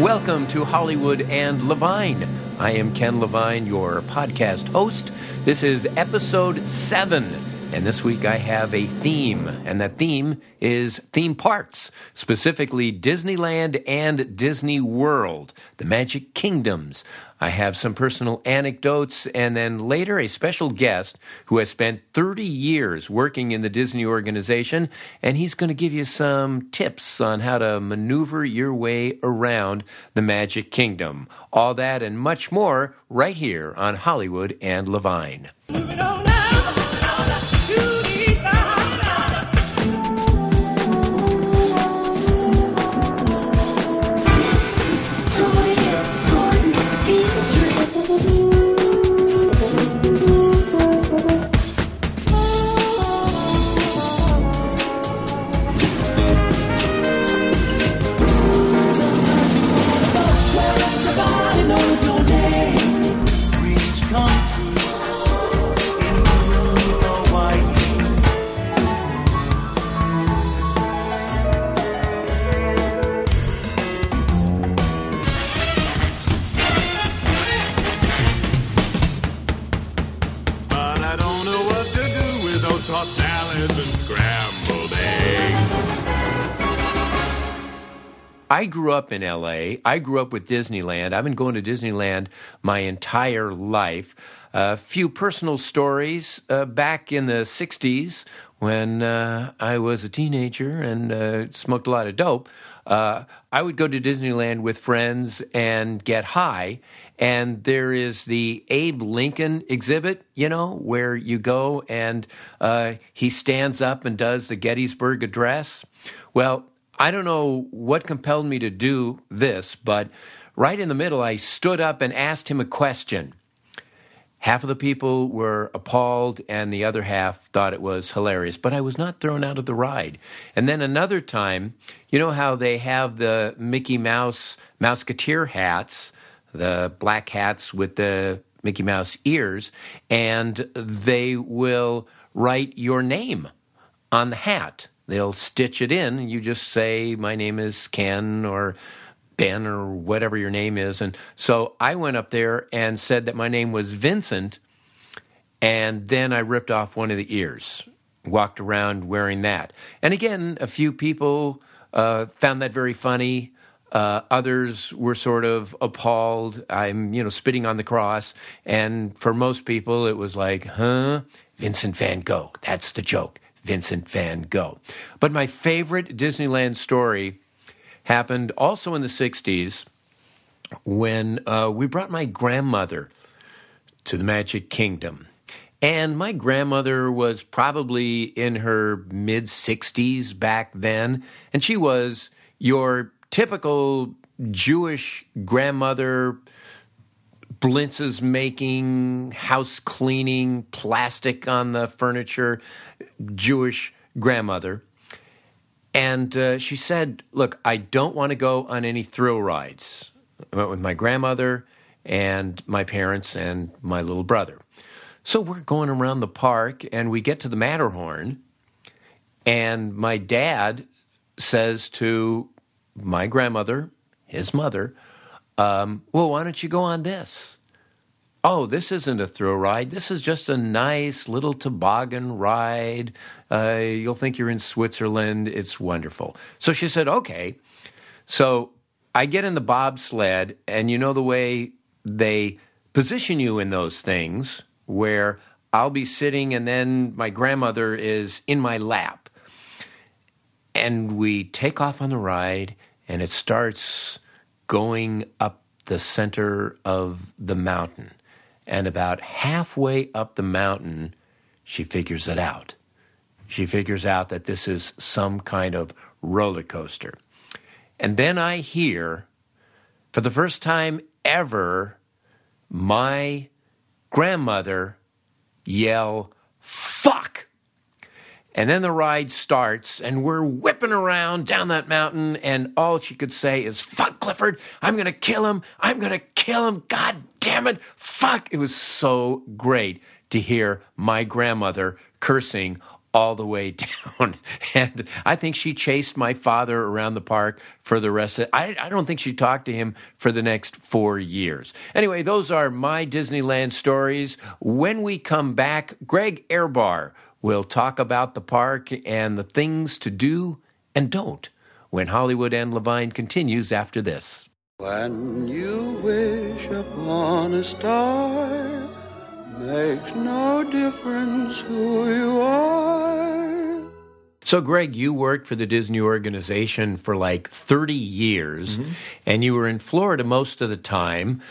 Welcome to Hollywood and Levine. I am Ken Levine, your podcast host. This is episode seven, and this week I have a theme, and that theme is theme parks, specifically Disneyland and Disney World, the Magic Kingdoms. I have some personal anecdotes, and then later a special guest who has spent 30 years working in the Disney organization, and he's going to give you some tips on how to maneuver your way around the Magic Kingdom. All that and much more right here on Hollywood and Levine. I grew up in LA. I grew up with Disneyland. I've been going to Disneyland my entire life. A few personal stories. Uh, back in the 60s, when uh, I was a teenager and uh, smoked a lot of dope, uh, I would go to Disneyland with friends and get high. And there is the Abe Lincoln exhibit, you know, where you go and uh, he stands up and does the Gettysburg Address. Well, I don't know what compelled me to do this, but right in the middle, I stood up and asked him a question. Half of the people were appalled, and the other half thought it was hilarious, but I was not thrown out of the ride. And then another time, you know how they have the Mickey Mouse Mouseketeer hats, the black hats with the Mickey Mouse ears, and they will write your name on the hat. They'll stitch it in, you just say, My name is Ken or Ben or whatever your name is. And so I went up there and said that my name was Vincent, and then I ripped off one of the ears, walked around wearing that. And again, a few people uh, found that very funny. Uh, others were sort of appalled. I'm, you know, spitting on the cross. And for most people, it was like, huh? Vincent van Gogh. That's the joke. Vincent van Gogh. But my favorite Disneyland story happened also in the 60s when uh, we brought my grandmother to the Magic Kingdom. And my grandmother was probably in her mid 60s back then. And she was your typical Jewish grandmother, blintzes making, house cleaning, plastic on the furniture, Jewish grandmother. And uh, she said, Look, I don't want to go on any thrill rides. I went with my grandmother and my parents and my little brother. So we're going around the park and we get to the Matterhorn. And my dad says to my grandmother, his mother, um, well, why don't you go on this? Oh, this isn't a thrill ride. This is just a nice little toboggan ride. Uh, you'll think you're in Switzerland. It's wonderful. So she said, okay. So I get in the bobsled, and you know the way they position you in those things where I'll be sitting and then my grandmother is in my lap. And we take off on the ride, and it starts going up the center of the mountain. And about halfway up the mountain, she figures it out. She figures out that this is some kind of roller coaster. And then I hear, for the first time ever, my grandmother yell, fuck! And then the ride starts, and we're whipping around down that mountain, and all she could say is, Fuck, Clifford, I'm gonna kill him, I'm gonna kill him, god damn it, fuck. It was so great to hear my grandmother cursing all the way down. And I think she chased my father around the park for the rest of I, I don't think she talked to him for the next four years. Anyway, those are my Disneyland stories. When we come back, Greg Ehrbar will talk about the park and the things to do and don't when Hollywood and Levine continues after this. When you wish upon a star, makes no difference who you are. So, Greg, you worked for the Disney organization for like 30 years, mm-hmm. and you were in Florida most of the time.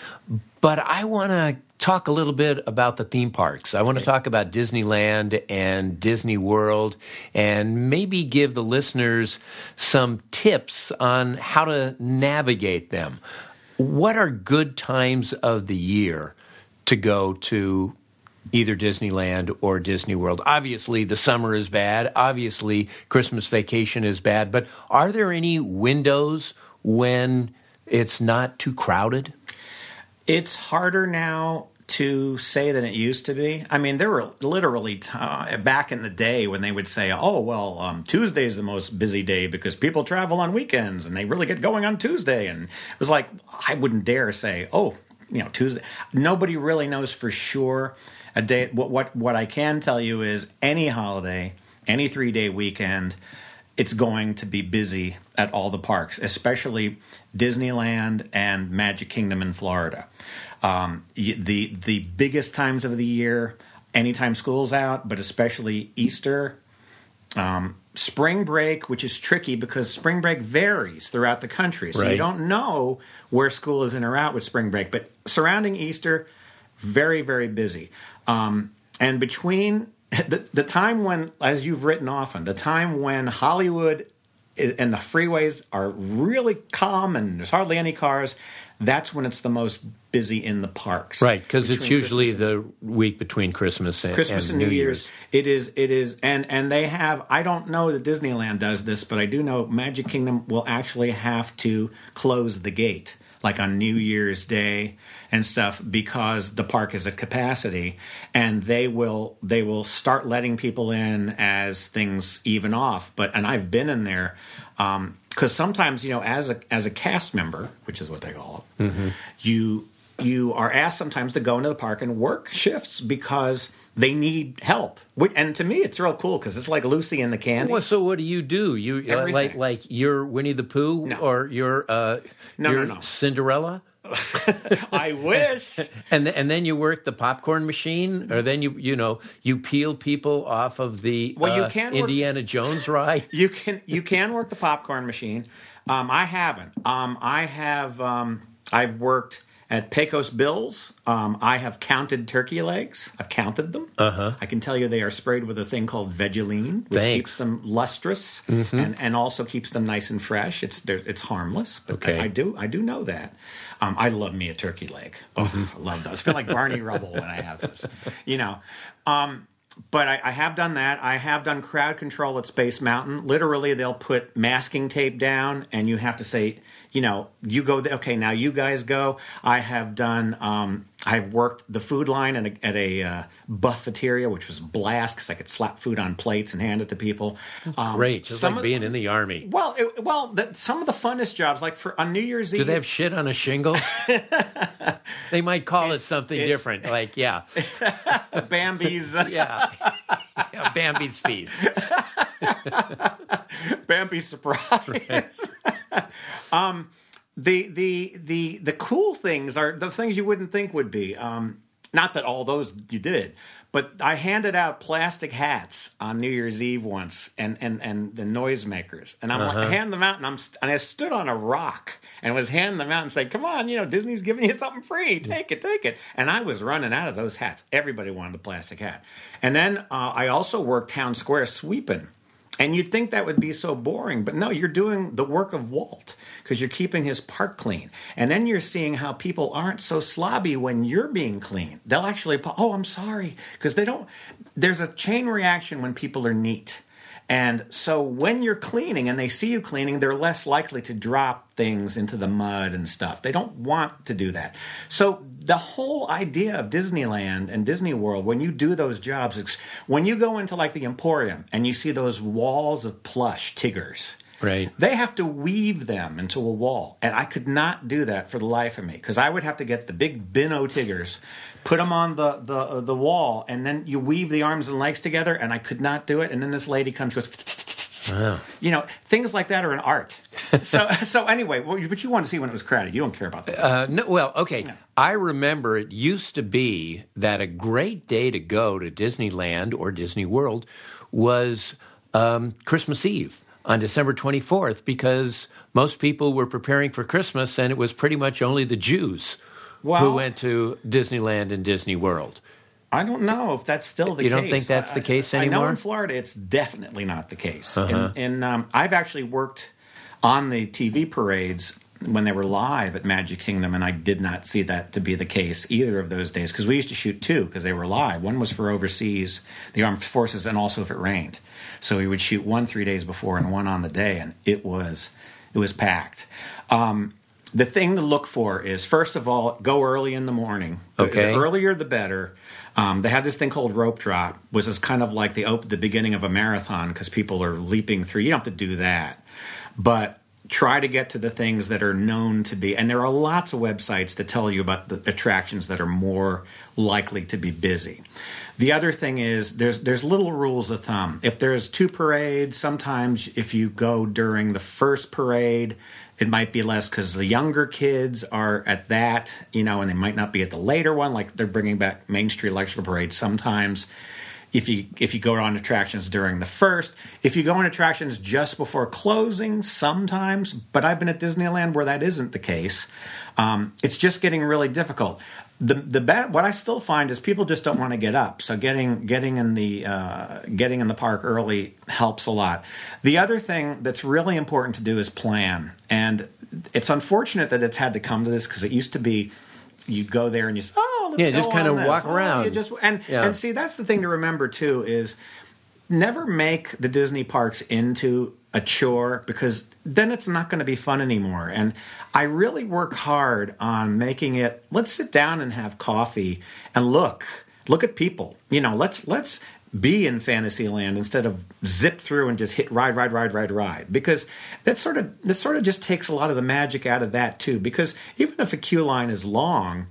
But I want to talk a little bit about the theme parks. I want to talk about Disneyland and Disney World, and maybe give the listeners some tips on how to navigate them. What are good times of the year to go to either Disneyland or Disney World. Obviously, the summer is bad. Obviously, Christmas vacation is bad. But are there any windows when it's not too crowded? It's harder now to say than it used to be. I mean, there were literally uh, back in the day when they would say, "Oh, well, um, Tuesday is the most busy day because people travel on weekends and they really get going on Tuesday." And it was like I wouldn't dare say, "Oh, you know, Tuesday." Nobody really knows for sure a day. What what what I can tell you is any holiday, any three day weekend it's going to be busy at all the parks, especially Disneyland and Magic Kingdom in Florida. Um, the the biggest times of the year, anytime school's out, but especially Easter, um, spring break, which is tricky because spring break varies throughout the country, so you don't know where school is in or out with spring break. But surrounding Easter, very very busy, um, and between the, the time when, as you've written often, the time when Hollywood and the freeways are really calm and there's hardly any cars. That's when it's the most busy in the parks. Right, because it's usually the week between Christmas and, Christmas and, New Year's. It is it is and and they have I don't know that Disneyland does this, but I do know Magic Kingdom will actually have to close the gate like on New Year's Day and stuff because the park is at capacity and they will they will start letting people in as things even off. But and I've been in there um because sometimes you know as a as a cast member which is what they call it you you are asked sometimes to go into the park and work shifts because they need help. And to me, it's real cool because it's like Lucy and the Candy. Well, so what do you do? You uh, like like you're Winnie the Pooh No. or you're uh, No, no, you're no. Cinderella? I wish. And th- and then you work the popcorn machine, or then you you know you peel people off of the Well, you uh, can work- Indiana Jones ride. You can you can work the popcorn machine. Um, I haven't. Um, I have. Um, I've worked at Pecos Bills. Um, I have counted turkey legs. I've counted them. Uh-huh. I can tell you they are sprayed with a thing called Vegeline, which Thanks. Mm-hmm. keeps them lustrous and, and also keeps them nice and fresh. It's it's harmless. But Okay. I, I do I do know that. Um, I love me a turkey leg. Oh, Mm-hmm. I love those. I feel like Barney Rubble when I have those. You know. Um, but I, I have done that. I have done crowd control at Space Mountain. Literally, they'll put masking tape down, and you have to say, you know, you go. There, okay, now you guys go. I have done. Um, I've worked the food line at a, at a uh, buffeteria, which was a blast because I could slap food on plates and hand it to people. Um, Great, just some like being in the army. Well, it, well, the, some of the funnest jobs, like for on New Year's Eve, Do they have shit on a shingle? they might call it something different. Like, yeah, Bambi's yeah, yeah Bambi's feet. Bambi surprise. um, the the the the cool things are the things you wouldn't think would be. Um, not that all those you did, but I handed out plastic hats on New Year's Eve once, and and and the noisemakers, and I'm like, hand them out, and I'm st- and I stood on a rock and was handing them out and saying, "Come on, you know, Disney's giving you something free, take it, take it." And I was running out of those hats. Everybody wanted a plastic hat, and then uh, I also worked town square sweeping. And you'd think that would be so boring, but no, you're doing the work of Walt because you're keeping his park clean. And then you're seeing how people aren't so slobby when you're being clean. They'll actually, oh, I'm sorry, because they don't. There's a chain reaction when people are neat. And so when you're cleaning and they see you cleaning, they're less likely to drop things into the mud and stuff. They don't want to do that. So the whole idea of Disneyland and Disney World, when you do those jobs, when you go into like the Emporium and you see those walls of plush Tiggers, Right. they have to weave them into a wall. And I could not do that for the life of me because I would have to get the big Bino Tiggers, put them on the, the, uh, the wall, and then you weave the arms and legs together. And I could not do it. And then this lady comes, goes, you know, things like that are an art. so, so anyway, well, but you want to see when it was crowded. You don't care about that. Uh, no, well, okay. I remember it used to be that a great day to go to Disneyland or Disney World was um, Christmas Eve on December 24th because most people were preparing for Christmas and it was pretty much only the Jews who went to Disneyland and Disney World. I don't know if that's still the You case. You don't think that's the I- case I know anymore? Uh-huh. in Florida it's definitely not the case. And, and um, I've actually worked on the TV parades when they were live at Magic Kingdom, and I did not see that to be the case either of those days because we used to shoot two because they were live. One was for overseas, the armed forces, and also if it rained. So we would shoot one three days before and one on the day, and it was it was packed. Um, the thing to look for is first of all, go early in the morning. The- Okay. The earlier the better. Um, they have this thing called rope drop, which is kind of like the op- the beginning of a marathon because people are leaping through. You don't have to do that, but try to get to the things that are known to be. And there are lots of websites that tell you about the attractions that are more likely to be busy. The other thing is there's there's little rules of thumb. If there's two parades, sometimes if you go during the first parade, it might be less because the younger kids are at that, you know, and they might not be at the later one. Like they're bringing back Main Street Electrical Parade sometimes. If you if you go on attractions during the first, if you go on attractions just before closing, sometimes. But I've been at Disneyland where that isn't the case. Um, it's just getting really difficult. The the bad, what I still find is people just don't want to get up. So getting getting in the uh, getting in the park early helps a lot. The other thing that's really important to do is plan, and it's unfortunate that it's had to come to this because it used to be you go there and you say, oh, let's Yeah, just on this. walk Oh, around. you just and Yeah. and see that's the thing to remember too is never make the Disney parks into a chore because then it's not going to be fun anymore. And I really work hard on making it let's sit down and have coffee and look. Look at people. You know, let's let's be in Fantasyland instead of zip through and just hit ride, ride, ride, ride, ride. Because that sort of that sort of just takes a lot of the magic out of that too. Because even if a queue line is long,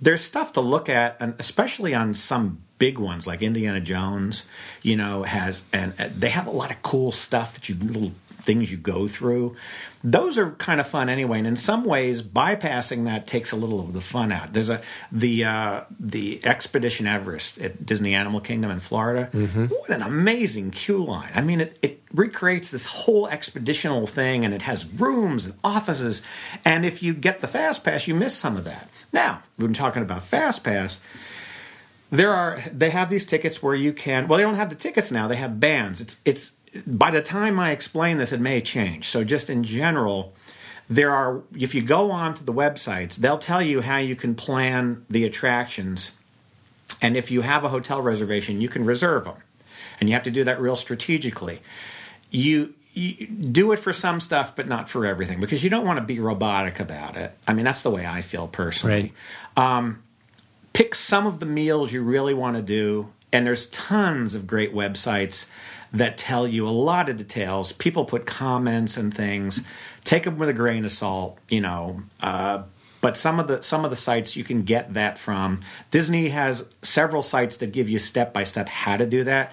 there's stuff to look at, and especially on some big ones like Indiana Jones, you know, has and uh, they have a lot of cool stuff that you little things you go through. Those are kind of fun anyway, and in some ways, bypassing that takes a little of the fun out. There's a the uh, the Expedition Everest at Disney Animal Kingdom in Florida. What an amazing queue line! I mean, it, it recreates this whole expeditional thing, and it has rooms and offices. And if you get the fast pass, you miss some of that. Now, we've been talking about fast pass there are they have these tickets where you can well they don't have the tickets now they have bands it's it's by the time i explain this it may change so just in general there are if you go on to the websites they'll tell you how you can plan the attractions and if you have a hotel reservation, you can reserve them, and you have to do that real strategically. You, you do it for some stuff, but not for everything, because you don't want to be robotic about it. I mean, that's the way I feel personally. Um, pick some of the meals you really want to do, and there's tons of great websites that tell you a lot of details. People put comments and things. Take them with a grain of salt, you know. Uh, but some of the some of the sites you can get that from. Disney has several sites that give you step by step how to do that.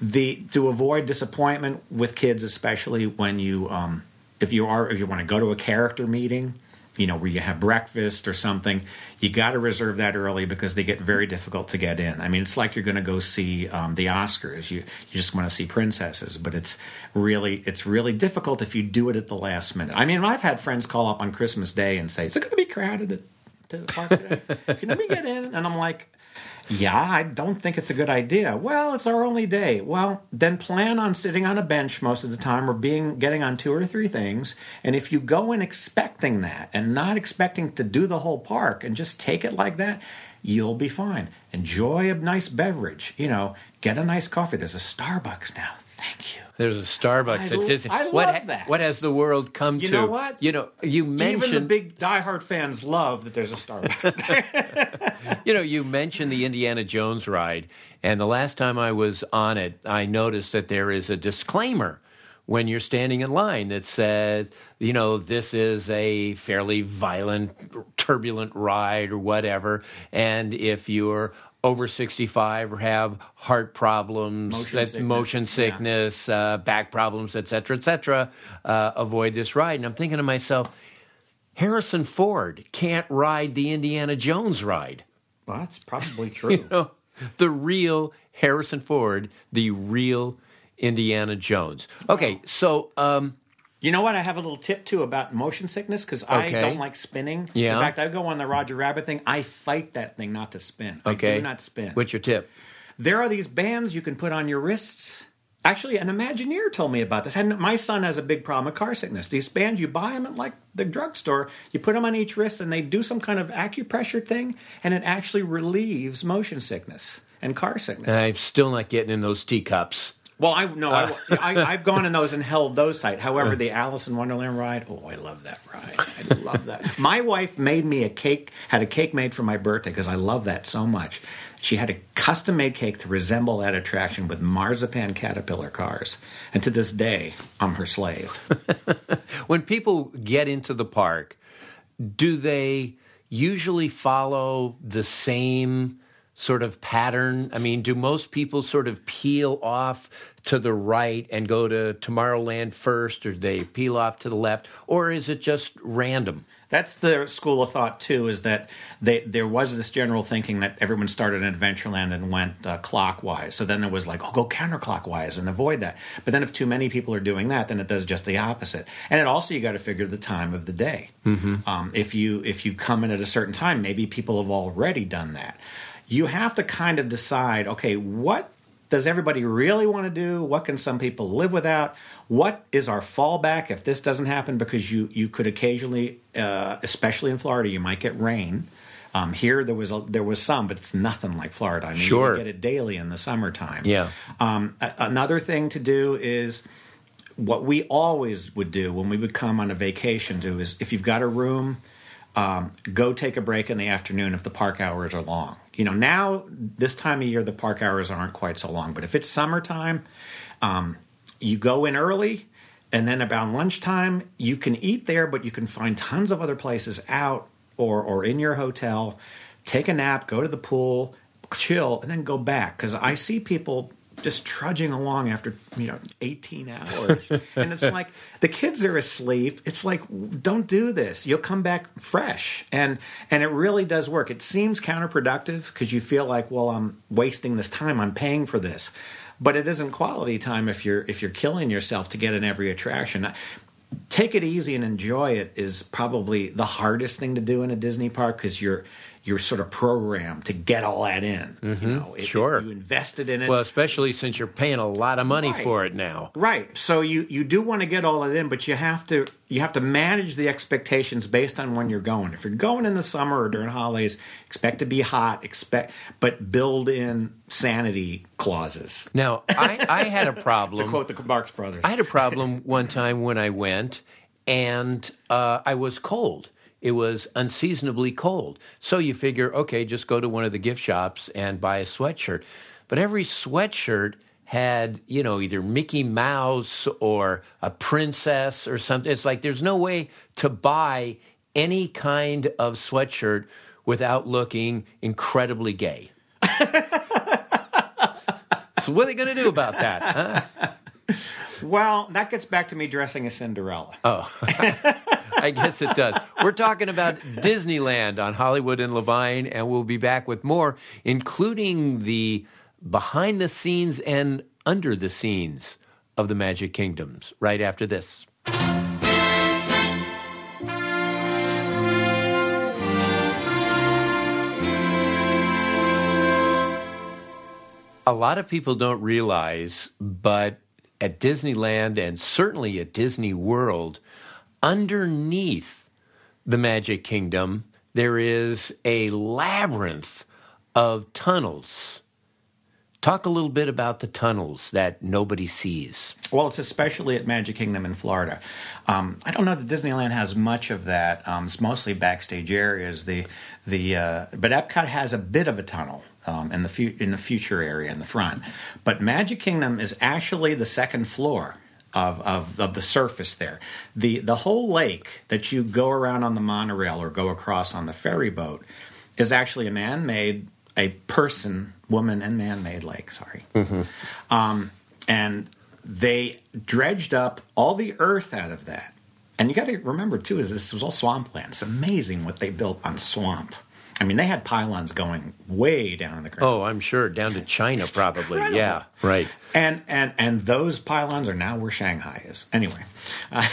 The to avoid disappointment with kids, especially when you um, if you are if you want to go to a character meeting, you know where you have breakfast or something, you got to reserve that early because they get very difficult to get in. I mean, it's like you're going to go see um, the Oscars. You you just want to see princesses, but it's really it's really difficult if you do it at the last minute. I mean, I've had friends call up on Christmas Day and say, "Is it going to be crowded at to the park today? Can we get in?" And I'm like. Yeah, I don't think it's a good idea. Well, it's our only day. Well, then plan on sitting on a bench most of the time or being getting on two or three things. And if you go in expecting that and not expecting to do the whole park and just take it like that, you'll be fine. Enjoy a nice beverage. You know, get a nice coffee. There's a Starbucks now. Thank you. There's a Starbucks I at Disney. I what, love that. What has the world come You to? know what? You know, you mentioned Even the big diehard fans love that there's a Starbucks. You know, you mentioned the Indiana Jones ride, and the last time I was on it, I noticed that there is a disclaimer when you're standing in line that says, you know, this is a fairly violent, turbulent ride or whatever, and if you're over 65 or have heart problems, Motion that- sickness, motion yeah. sickness, uh, back problems, et cetera, et cetera, uh, avoid this ride. And I'm thinking to myself, Harrison Ford can't ride the Indiana Jones ride. well, that's probably true. You know, the real Harrison Ford, the real Indiana Jones. Okay, so um, You know what? I have a little tip too about motion sickness because I don't like spinning. Yeah. In fact, I go on the Roger Rabbit thing. I fight that thing not to spin. I okay, do not spin. What's your tip? there are these bands you can put on your wrists. Actually, an Imagineer told me about this. And my son has a big problem with car sickness. These bands, you buy them at like the drugstore, you put them on each wrist, and they do some kind of acupressure thing, and it actually relieves motion sickness and car sickness. I'm still not getting in those teacups. Well, I no, I, uh. I, I've gone in those and held those tight. However, uh. the Alice in Wonderland ride, oh, I love that ride. I love that. My wife made me a cake, had a cake made for my birthday because I love that so much. She had a custom made cake to resemble that attraction with marzipan caterpillar cars. And to this day, I'm her slave. When people get into the park, do they usually follow the same sort of pattern? I mean, do most people sort of peel off to the right and go to Tomorrowland first, or do they peel off to the left, or is it just random? That's the school of thought too. Is that they, there was this general thinking that everyone started in Adventureland and went uh, clockwise. So then there was like, oh, go counterclockwise and avoid that. But then if too many people are doing that, then it does just the opposite. And it also you got to figure the time of the day. Um, if you if you come in at a certain time, maybe people have already done that. You have to kind of decide, okay, what does everybody really want to do? What can some people live without? What is our fallback if this doesn't happen? Because you you could occasionally, uh, especially in Florida, you might get rain. Um, here there was a, there was some, but it's nothing like Florida. I mean, Sure. you get it daily in the summertime. Yeah. Um, a- another thing to do is what we always would do when we would come on a vacation. Do is if you've got a room, um, go take a break in the afternoon if the park hours are long. You know, now this time of year the park hours aren't quite so long, but if it's summertime, um, you go in early, and then about lunchtime you can eat there, but you can find tons of other places out or or in your hotel. Take a nap, go to the pool, chill, and then go back. Because I see people just trudging along after you know 18 hours. And it's like the kids are asleep. It's like don't do this. You'll come back fresh. And and it really does work. It seems counterproductive because you feel like well i'm wasting this time. I'm paying for this. But it isn't quality time if you're if you're killing yourself to get in every attraction. Take it easy and enjoy it is probably the hardest thing to do in a Disney park because you're you're sort of programmed to get all that in. You know, It- Sure. you invested in it. Well, especially since you're paying a lot of money Right. for it now. Right. So you you do want to get all that in, but you have to you have to manage the expectations based on when you're going. If you're going in the summer or during holidays, expect to be hot. Expect, but build in sanity clauses. Now, I, I had a problem. To quote the Marx Brothers. I had a problem one time when I went, and uh, I was cold. It was unseasonably cold. So you figure, okay, just go to one of the gift shops and buy a sweatshirt. But every sweatshirt had, you know, either Mickey Mouse or a princess or something. It's like there's no way to buy any kind of sweatshirt without looking incredibly gay. so what are they going to do about that? Huh? well, that gets back to me dressing as Cinderella. Oh. I guess it does. We're talking about Disneyland on Hollywood and Levine, and we'll be back with more, including the behind the scenes and under the scenes of the Magic Kingdoms right after this. A lot of people don't realize, but at Disneyland and certainly at Disney World, underneath the Magic Kingdom, there is a labyrinth of tunnels. Talk a little bit about the tunnels that nobody sees. Well, it's especially at Magic Kingdom in Florida. Um, I don't know that Disneyland has much of that. Um, it's mostly backstage areas. The the uh, but Epcot has a bit of a tunnel um, in the fu- in the future area in the front. But Magic Kingdom is actually the second floor. Of, of, of the surface there, the the whole lake that you go around on the monorail or go across on the ferry boat is actually a man-made, a person, woman, and man-made lake. Sorry, um, and they dredged up all the earth out of that. And you got to remember too, is this was all swampland. It's amazing what they built on swamp. I mean, they had pylons going way down in the ground. Oh, I'm sure down to China, probably. incredible. Yeah, right. And and and those pylons are now where Shanghai is. Anyway, uh,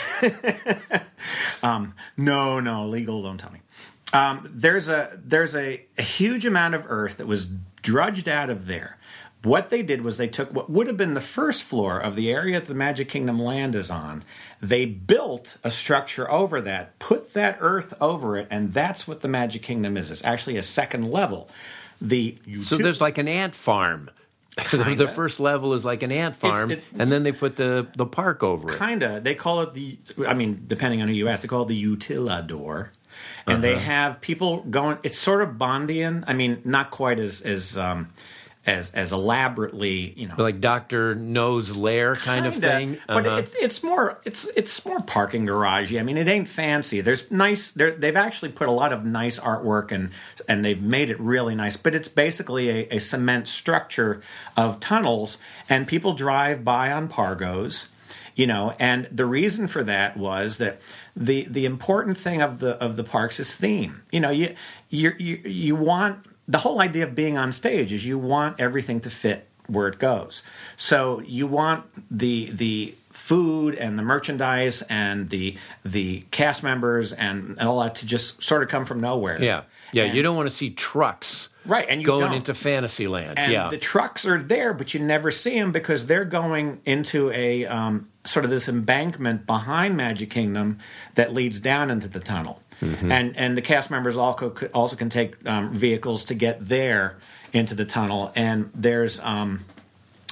um, no, no, legal. Don't tell me. Um, there's a there's a, a huge amount of earth that was drudged out of there. What they did was they took what would have been the first floor of the area that the Magic Kingdom land is on. They built a structure over that, put that earth over it, and that's what the Magic Kingdom is. It's actually a second level. The So there's like an ant farm. the first level is like an ant farm, it- and then they put the, the park over it. Kinda. They call it the. I mean, depending on who you ask, they call it the utilidor, and they have people going. It's sort of Bondian. I mean, not quite as as um, as as elaborately. You know, Like Doctor No's lair kind of Kinda, thing. But Uh-huh. it's it's more it's it's more parking garagey. I mean, it ain't fancy. There's nice. They've actually put a lot of nice artwork and and they've made it really nice. But it's basically a, a cement structure of tunnels, and people drive by on Pargos. You know, and the reason for that was that the the important thing of the of the parks is theme. You know, you you you, you want the whole idea of being on stage is you want everything to fit where it goes. So you want the the food and the merchandise and the the cast members and, and all that to just sort of come from nowhere. yeah, yeah. And- you don't want to see trucks Right, and going don't. into Fantasyland. and yeah, the trucks are there, but you never see them because they're going into a um, sort of this embankment behind Magic Kingdom that leads down into the tunnel. Mm-hmm. And and the cast members also could- also can take um, vehicles to get there into the tunnel. And there's um,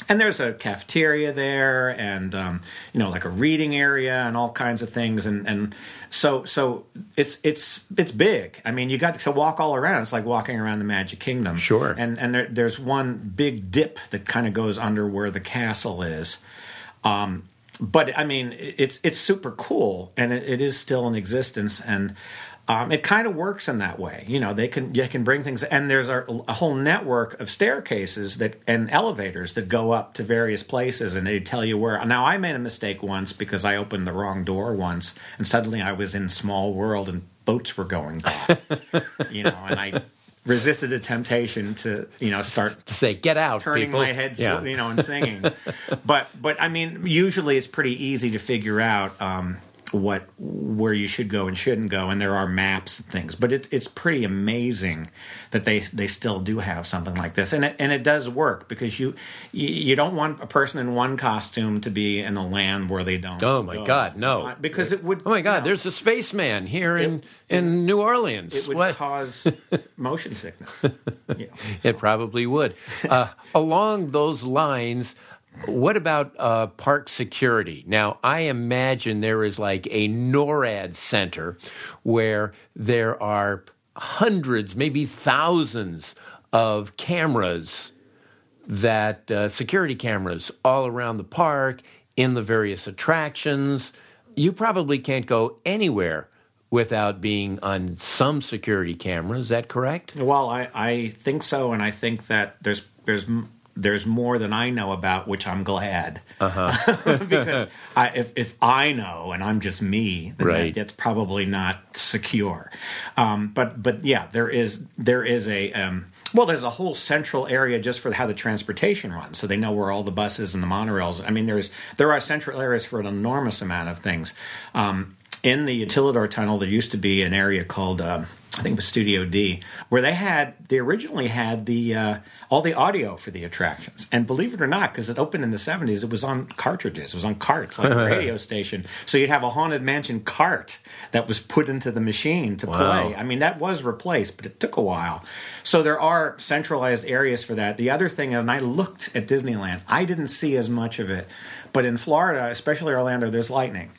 and there's a cafeteria there and um, you know like a reading area and all kinds of things and and so so it's it's it's big i mean you got to walk all around it's like walking around the magic kingdom Sure. and and there, there's one big dip that kind of goes under where the castle is um, but I mean, it's it's super cool, and it, it is still in existence, and um, it kind of works in that way. You know, they can they can bring things, and there's a, a whole network of staircases that and elevators that go up to various places, and they tell you where. Now, I made a mistake once because I opened the wrong door once, and suddenly I was in Small World, and boats were going by. you know, and I resisted the temptation to you know start to say get out, turning people. my head, Yeah. you know, and singing. but but I mean, usually it's pretty easy to figure out. Um, what where you should go and shouldn't go, and there are maps and things. But it, it's pretty amazing that they they still do have something like this, and it and it does work because you you, don't want a person in one costume to be in a land where they don't. Oh my go. God, no! Because it would. Oh my God! There's a spaceman here in in New Orleans. it would What? cause motion sickness. You know, It probably would. Uh, along those lines, what about uh, park security? Now, I imagine there is like a NORAD center where there are hundreds, maybe thousands of cameras that uh, security cameras all around the park, in the various attractions. You probably can't go anywhere without being on some security camera. Is that correct? Well, I, I think so, and I think that there's there's there's more than I know about, which I'm glad. Uh-huh. because I, if if I know and I'm just me, then Right. that, that's probably not secure. Um, but but yeah, there is there is a um, well, there's a whole central area just for how the transportation runs, so they know where all the buses and the monorails. I mean, there's there are central areas for an enormous amount of things. Um, in the Utilidor Tunnel, there used to be an area called um, I think it was Studio D, where they had they originally had the uh, all the audio for the attractions. And believe it or not, because it opened in the seventies, it was on cartridges, it was on carts like a radio station. So you'd have a haunted mansion cart that was put into the machine to Wow. play. I mean, that was replaced, but it took a while. So there are centralized areas for that. The other thing, and I looked at Disneyland, I didn't see as much of it, but in Florida, especially Orlando, there's lightning.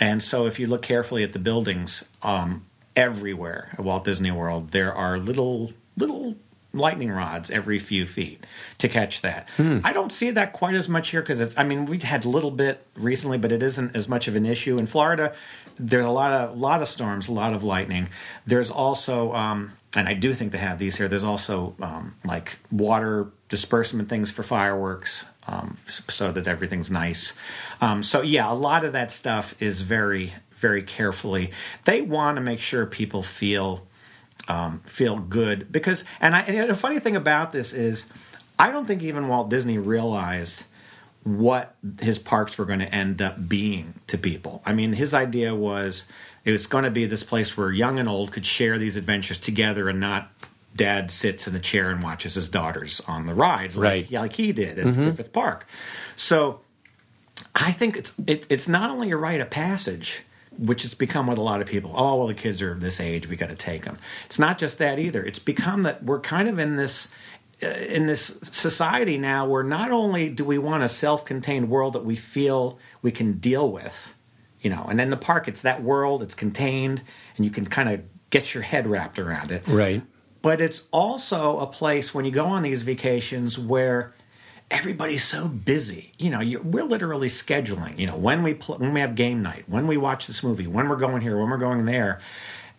And so, if you look carefully at the buildings, um, everywhere at Walt Disney World, there are little little lightning rods every few feet to catch that. I don't see that quite as much here because I mean we had a little bit recently, but it isn't as much of an issue in Florida. There's a lot of lot of storms, a lot of lightning. There's also, um, and I do think they have these here. There's also um, like water disbursement things for fireworks um, so that everything's nice. Um, so yeah, a lot of that stuff is very, very carefully. They want to make sure people feel um, feel good because. And, I, and the funny thing about this is, I don't think even Walt Disney realized what his parks were going to end up being to people. I mean, his idea was it was going to be this place where young and old could share these adventures together and not dad sits in a chair and watches his daughters on the rides like, Right. like he did at Griffith Park. So I think it's it, it's not only a rite of passage, which has become with a lot of people. Oh, well, the kids are this age, we got to take them. It's not just that either. It's become that we're kind of in this uh, in this society now where not only do we want a self-contained world that we feel we can deal with, you know, and in the park it's that world, it's contained, and you can kind of get your head wrapped around it Right. but it's also a place when you go on these vacations where everybody's so busy. You know, you we're literally scheduling. You know, when we pl- when we have game night, when we watch this movie, when we're going here, when we're going there,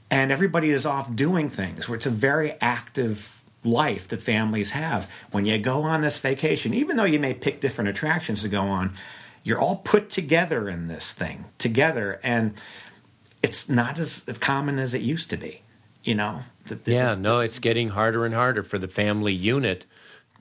and everybody is off doing things. Where it's a very active life that families have. When you go on this vacation, even though you may pick different attractions to go on, you're all put together in this thing together, and it's not as, as common as it used to be. You know, The- the- Yeah, no, it's getting harder and harder for the family unit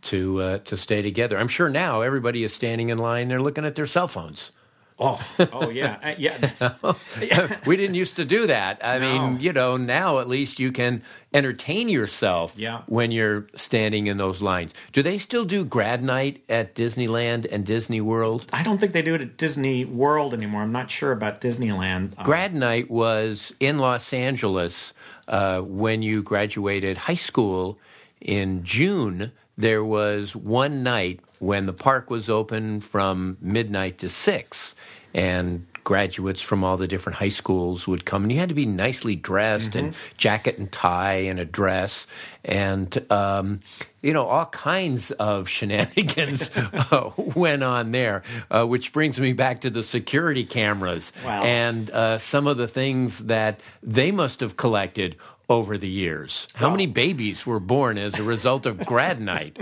to uh, to stay together. I'm sure now everybody is standing in line. They're looking at their cell phones. Oh, oh yeah, Uh, yeah. We didn't used to do that. I No. mean, you know, now at least you can entertain yourself Yeah. when you're standing in those lines. Do they still do grad night at Disneyland and Disney World? I don't think they do it at Disney World anymore. I'm not sure about Disneyland. Um, Grad night was in Los Angeles uh, when you graduated high school in June. There was one night when the park was open from midnight to six, and graduates from all the different high schools would come, and you had to be nicely dressed and jacket and tie and a dress, and um, you know all kinds of shenanigans uh, went on there. Uh, which brings me back to the security cameras Wow. and uh, some of the things that they must have collected over the years. How many babies were born as a result of grad night?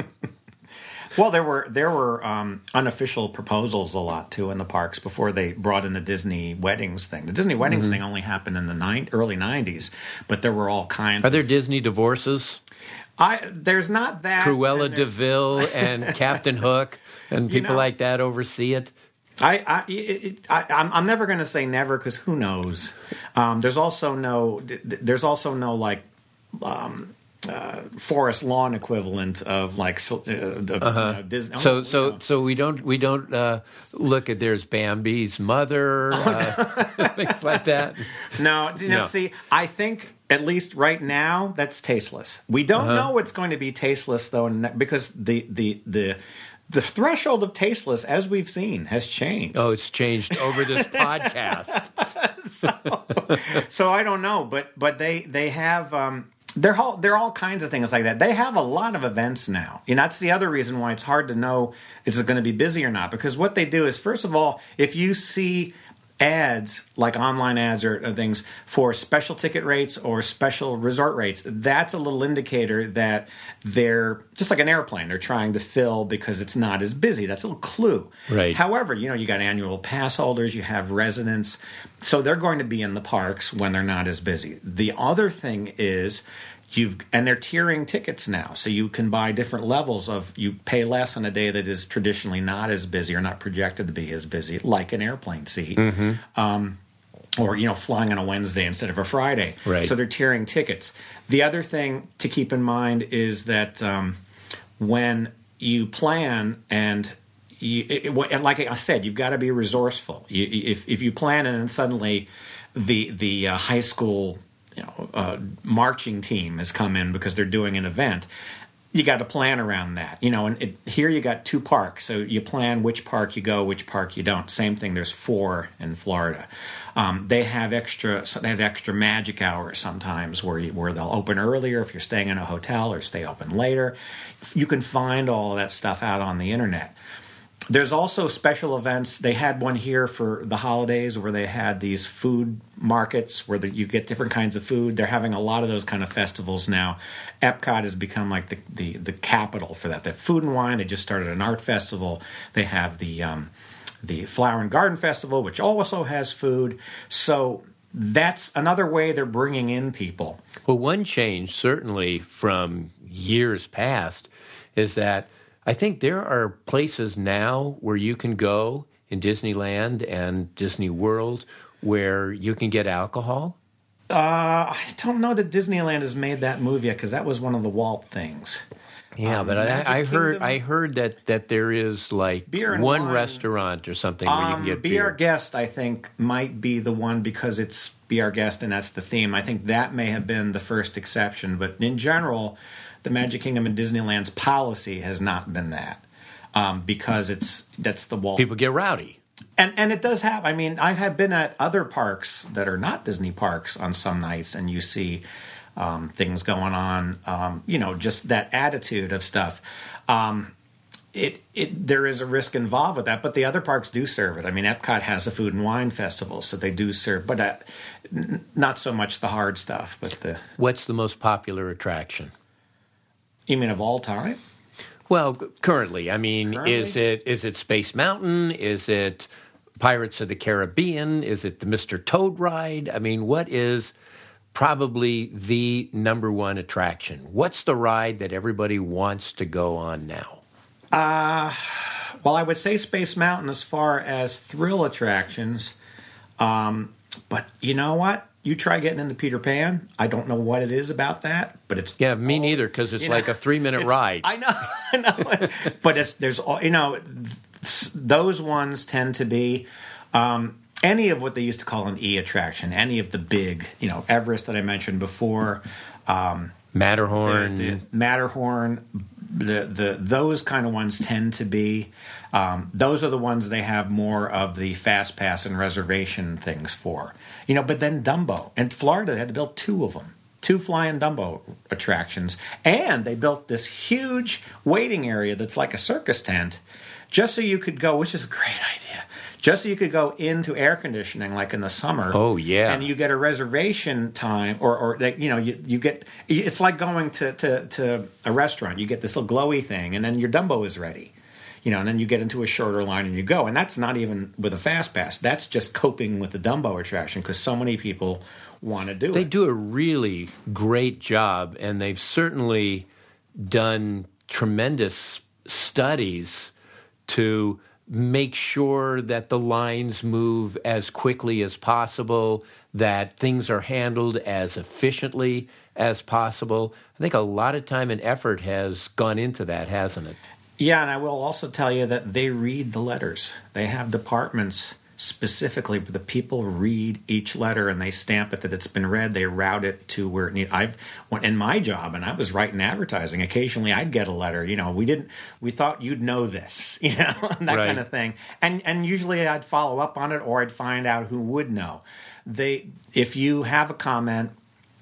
well, there were there were um, unofficial proposals a lot too in the parks before they brought in the Disney weddings thing. The Disney weddings Mm-hmm. thing only happened in the nine, early '90s, but there were all kinds. Are there of, Disney divorces? I there's not that Cruella de Vil and Captain Hook and You people know- like that oversee it. I, I, it, I I'm, I'm never going to say never because who knows. Um, there's also no, th- th- there's also no like, um, uh, forest lawn equivalent of like, so- uh, of, you know, Disney. So oh, so know. so we don't we don't uh, look at there's Bambi's mother uh, things like that. No, you know, No. see, I think at least right now that's tasteless. We don't Uh-huh. know what's going to be tasteless though, because the the the the threshold of tasteless, as we've seen, has changed. Oh, it's changed over this podcast. so I don't know, but but they they have um they're all they're all kinds of things like that. They have a lot of events now. And that's the other reason why it's hard to know is it going to be busy or not. Because what they do is first of all, if you see ads like online ads or, or things for special ticket rates or special resort rates that's a little indicator that they're just like an airplane they're trying to fill because it's not as busy that's a little clue Right. However, you know, you got annual pass holders, you have residents, so they're going to be in the parks when they're not as busy. The other thing is you've and they're tiering tickets now, so you can buy different levels of you pay less on a day that is traditionally not as busy or not projected to be as busy, like an airplane seat. Um, or you know flying on a Wednesday instead of a Friday. Right. So they're tiering tickets. The other thing to keep in mind is that um, when you plan and you, it, it- and like I said, you've got to be resourceful. You, if if you plan and then suddenly the the uh, high school you know uh, marching team has come in because they're doing an event. You got to plan around that, you know. And it, here you got two parks, so you plan which park you go, which park you don't. Same thing. There's four in Florida. Um, they have extra. They have extra magic hours sometimes where you, where they'll open earlier if you're staying in a hotel or stay open later. You can find all that stuff out on the internet. There's also special events. They had one here for the holidays where they had these food markets where the, you get different kinds of food. They're having a lot of those kind of festivals now. Epcot has become like the, the, the capital for that. Have food and wine. They just started an art festival. They have the um, the Flower and Garden Festival, which also has food. So that's another way they're bringing in people. Well, one change certainly from years past is that I think there are places now where you can go in Disneyland and Disney World where you can get alcohol. Uh, I don't know that Disneyland has made that move yet because that was one of the Walt things. Yeah, Um, but I, I heard I heard that that there is like Beer one wine. restaurant or something where you can Um, get Be Our beer. Guest, I think, might be the one because it's Be Our Guest and that's the theme. I think that may have been the first exception, but in general, the Magic Kingdom and Disneyland's policy has not been that um, because it's that's the wall. People get rowdy. and and it does have. I mean, I have been at other parks that are not Disney parks on some nights, and you see um, things going on. Um, you know, just that attitude of stuff. Um, it it there is a risk involved with that, but the other parks do serve it. I mean, Epcot has a food and wine festival, so they do serve, but uh, n- not so much the hard stuff. But the What's the most popular attraction? You mean of all time? Well, currently, I mean, is it is it Space Mountain? Is it Pirates of the Caribbean? Is it the Mr. Toad ride? I mean, what is probably the number one attraction? What's the ride that everybody wants to go on now? Well, I would say Space Mountain as far as thrill attractions. Um, but you know what? You try getting into Peter Pan. I don't know what it is about that, but it's Yeah, me neither, because it's you know, like a three minute ride. I know, I know. but it's there's all you know. Those ones tend to be um, any of what they used to call an E attraction. Any of the big, you know, Everest that I mentioned before. Um, Matterhorn. the, the Matterhorn, the the those kind of ones tend to be. Um, those are the ones they have more of the fast pass and reservation things for, you know. But then Dumbo and Florida they had to build two of them, two flying Dumbo attractions, and they built this huge waiting area that's like a circus tent, just so you could go, which is a great idea. Just so you could go into air conditioning, like in the summer. Oh, yeah. and you get a reservation time, or or they, you know you you get it's like going to to to a restaurant. You get this little glowy thing, and then your Dumbo is ready. You know, and then you get into a shorter line and you go, and that's not even with a fast pass. That's just coping with the Dumbo attraction because so many people want to do They it. They do a really great job, and they've certainly done tremendous studies to make sure that the lines move as quickly as possible, that things are handled as efficiently as possible. I think a lot of time and effort has gone into that, hasn't it? Yeah, and I will also tell you that they read the letters. They have departments specifically the people read each letter and they stamp it that it's been read. They route it to where it need. I've when in my job and I was writing advertising. Occasionally, I'd get a letter. You know, we didn't. We thought you'd know this. You know, that Right. kind of thing. And and usually I'd follow up on it or I'd find out who would know. They if you have a comment,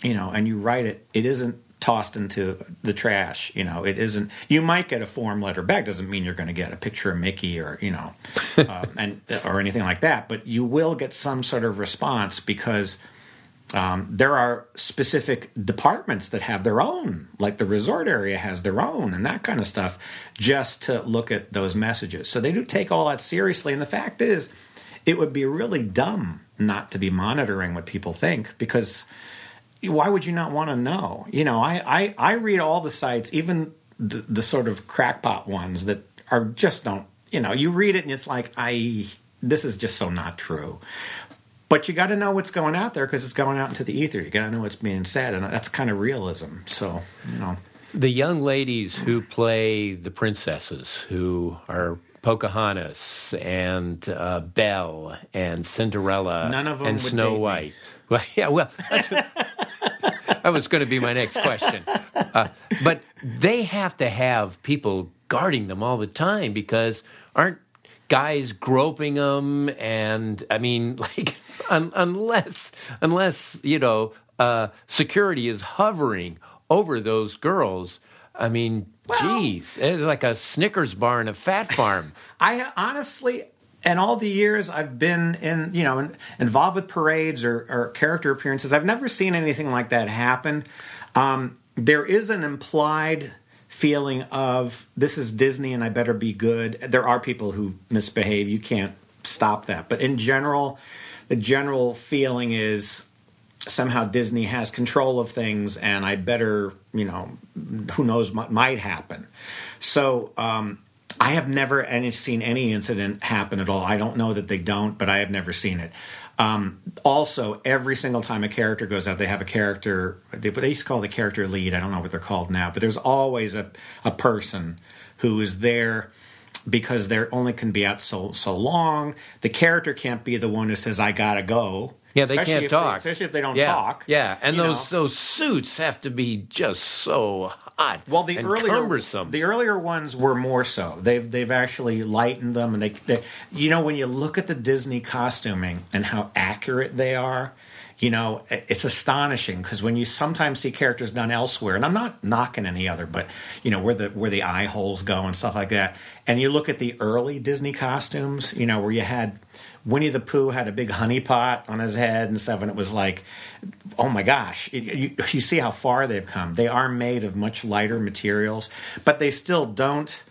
you know, and you write it, it isn't tossed into the trash. You know, it isn't. You might get a form letter back. Doesn't mean you're going to get a picture of Mickey or you know, um, and or anything like that. But you will get some sort of response because um, there are specific departments that have their own, like the resort area has their own, and that kind of stuff, just to look at those messages. So they do take all that seriously. And the fact is, it would be really dumb not to be monitoring what people think because why would you not want to know? You know, I, I, I read all the sites, even the, the sort of crackpot ones that are just don't, you know, you read it and it's like, I, this is just so not true. But you got to know what's going out there because it's going out into the ether. You got to know what's being said, and that's kind of realism. So, you know, The young ladies who play the princesses, who are Pocahontas and uh, Belle and Cinderella None of them and Snow. White. Well, yeah, well, that was going to be my next question. Uh, but they have to have people guarding them all the time because aren't guys groping them? And I mean, like, un- unless unless you know uh, security is hovering over those girls. I mean, geez, it's like a Snickers bar and a fat farm. I honestly, in all the years I've been in, you know, in, involved with parades or, or character appearances, I've never seen anything like that happen. Um, there is an implied feeling of this is Disney and I better be good. There are people who misbehave. You can't stop that. But in general, the general feeling is somehow Disney has control of things, and I better, you know, who knows what might happen. So um, I have never any, seen any incident happen at all. I don't know that they don't, but I have never seen it. Um, also, every single time a character goes out, they have a character. They, they used to call the character lead. I don't know what they're called now, but there's always a, a person who is there because there only can be out so so long. The character can't be the one who says, "I gotta go." Yeah, they Especially can't talk. especially if they don't yeah, talk. Yeah, and those know. those suits have to be just so hot. Well, the and earlier cumbersome. the earlier ones were more so. They've they've actually lightened them, and they, they you know when you look at the Disney costuming and how accurate they are, you know it's astonishing because when you sometimes see characters done elsewhere, and I'm not knocking any other, but you know where the where the eye holes go and stuff like that, and you look at the early Disney costumes, you know where you had. Winnie the Pooh had a big honey pot on his head and stuff, and it was like, oh my gosh! It- you, you see how far they've come. They are made of much lighter materials, but they still don't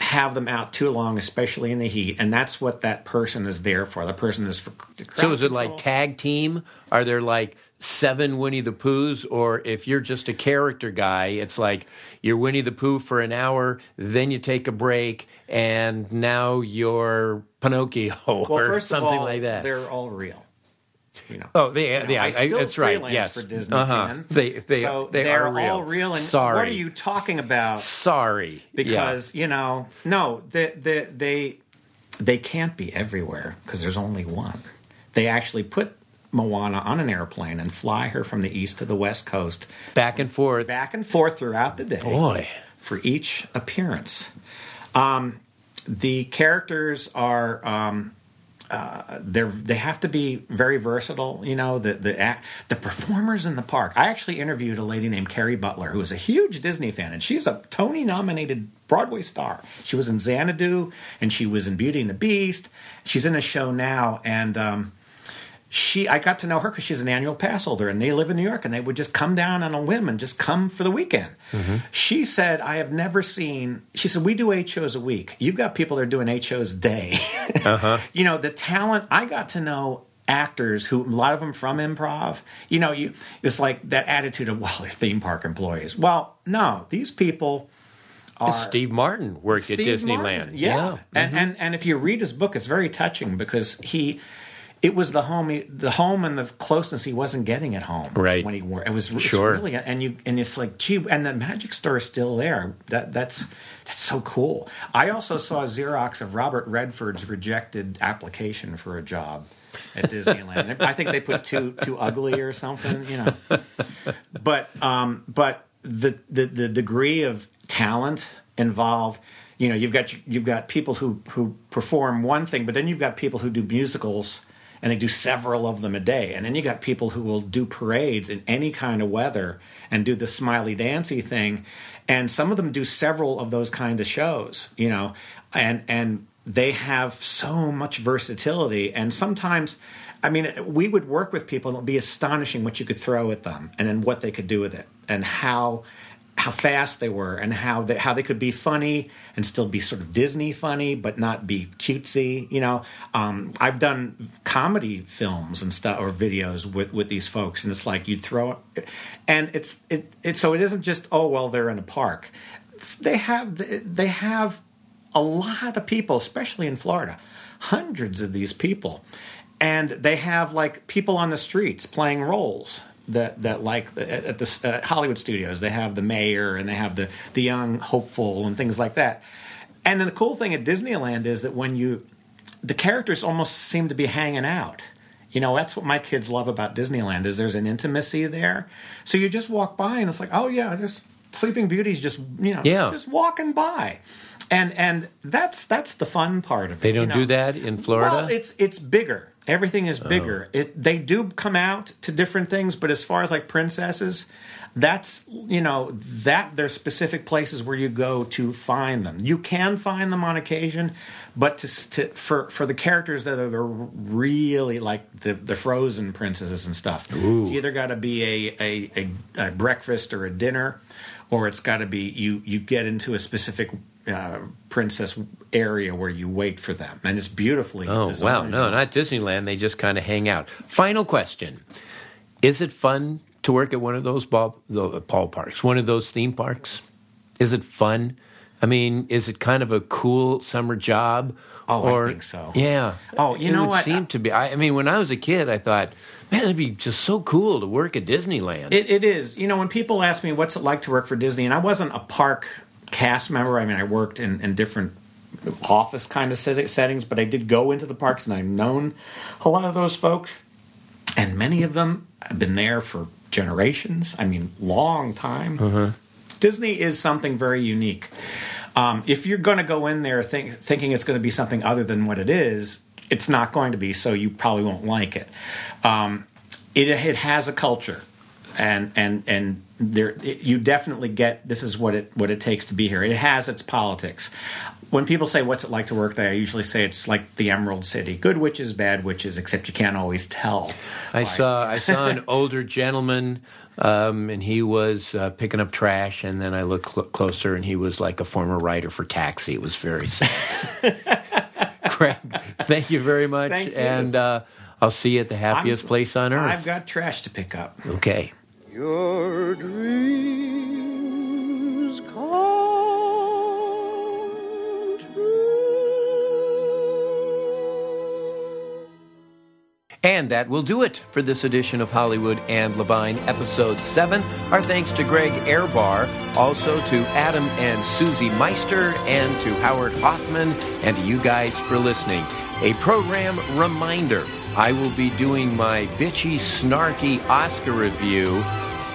have them out too long, especially in the heat. And that's what that person is there for. The person is for. so is it like tag team? Are there like seven Winnie the Poohs, or if you're just a character guy, it's like you're Winnie the Pooh for an hour, then you take a break, and now you're Pinocchio well, or first something all, like that. They're all real. You know. Oh, they, You know, yeah, I still that's right. freelance Yes, for Disney. uh-huh. They, they, so they are real. all real. And Sorry, what are you talking about? Sorry, because you know no they they they, they can't be everywhere because there's only one they actually put moana on an airplane and fly her from the east to the west coast back and forth. back and forth throughout the day Boy. for each appearance um, the characters are um, uh, they're they have to be very versatile. You know, the the act, the performers in the park. I actually interviewed a lady named Kerry Butler, who is a huge Disney fan, and she's a Tony nominated Broadway star. She was in Xanadu, and she was in Beauty and the Beast. She's in a show now, and um, she I got to know her because she's an annual pass holder, and they live in New York, and they would just come down on a whim and just come for the weekend. Mm-hmm. She said, "I have never seen." She said, "We do eight shows a week. You've got people that are doing eight shows a day. Uh-huh. you know, the talent. I got to know." Actors who a lot of them from improv, you know, you it's like that attitude of well, they're theme park employees. Well, no, these people are Steve Martin worked at Disneyland. Martin. Yeah, And, mm-hmm. and and if you read his book, it's very touching because he. It was the home, he, the home, and the closeness he wasn't getting at home. Right. when he wore it was Sure. really, and you and it's like, gee, and the magic store is still there. That that's that's so cool. I also saw a Xerox of Robert Redford's rejected application for a job at Disneyland. I think they put too too ugly or something, you know. But um, but the, the the degree of talent involved, you know, you've got you've got people who who perform one thing, but then you've got people who do musicals and they do several of them a day. And then you got people who will do parades in any kind of weather and do the smiley dancy thing. And some of them do several of those kind of shows, you know, and and they have so much versatility. And sometimes, I mean, we would work with people and it would be astonishing what you could throw at them and then what they could do with it and how how fast they were and how they how they could be funny and still be sort of Disney funny but not be cutesy. You know, um, I've done comedy films and stuff or videos with with these folks, and it's like you'd throw and it's it, it so it isn't just oh well they're in a park. It's- they have they have a lot of people, especially in Florida, hundreds of these people, and they have like people on the streets playing roles that that like at, at the uh, Hollywood studios. They have the mayor and they have the the young hopeful and things like that. And then the cool thing at Disneyland is that when you the characters almost seem to be hanging out. You know, that's what my kids love about Disneyland is there's an intimacy there. So you just walk by and it's like, oh yeah, there's Sleeping Beauty's just you know Yeah. just walking by. And and that's that's the fun part of it. They don't you do that in Florida? Well, it's it's bigger. Everything is oh. bigger. It they do come out to different things, but as far as like princesses, that's you know that there's specific places where you go to find them. You can find them on occasion, but to, to for for the characters that are the really like the the frozen princesses and stuff, it's either got to be a, a a a breakfast or a dinner, or it's got to be you you get into a specific. Uh, princess area where you wait for them, and it's beautifully. Oh, wow. No, not Disneyland. They just kind of hang out. Final question Is it fun to work at one of those ball, the ballparks, one of those theme parks? Is it fun? I mean, is it kind of a cool summer job? Oh, I think so. Yeah. Oh, you it know would what? seem to be. I, I mean, when I was a kid, I thought, man, it'd be just so cool to work at Disneyland. It, it is. You know, when people ask me what's it like to work for Disney, and I wasn't a park cast member. I mean, I worked in, in different office kind of settings, but I did go into the parks, and I've known a lot of those folks, and many of them have been there for generations. I mean, long time. Disney is something very unique. Um, if you're going to go in there think, thinking it's going to be something other than what it is, it's not going to be. So you probably won't like it. Um, it, it has a culture, and and and there it, you definitely get this is what it what it takes to be here. It has its politics. When people say what's it like to work there, I usually say it's like the Emerald City, good witches, bad witches, except you can't always tell. I saw I saw an older gentleman, um, and he was uh, picking up trash. And then I looked cl- closer, and he was like a former writer for Taxi. It was very sad. Craig, thank you very much, you. and uh, I'll see you at the happiest I'm- place on earth. I've got trash to pick up. okay. Your dreams come true. And that will do it for this edition of Hollywood and Levine, episode 7. Our thanks to Greg Ehrbar, also to Adam and Susie Meister, and to Howard Hoffman, and to you guys for listening. A program reminder I will be doing my bitchy, snarky Oscar review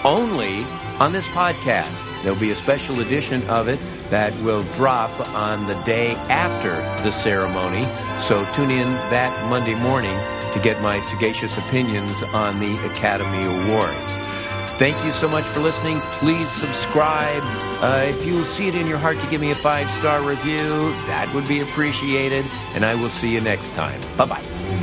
only on this podcast. There'll be a special edition of it that will drop on the day after the ceremony. So tune in that Monday morning to get my sagacious opinions on the Academy Awards. Thank you so much for listening. Please subscribe. Uh, if you see it in your heart to give me a five star review, that would be appreciated. And I will see you next time. Bye bye.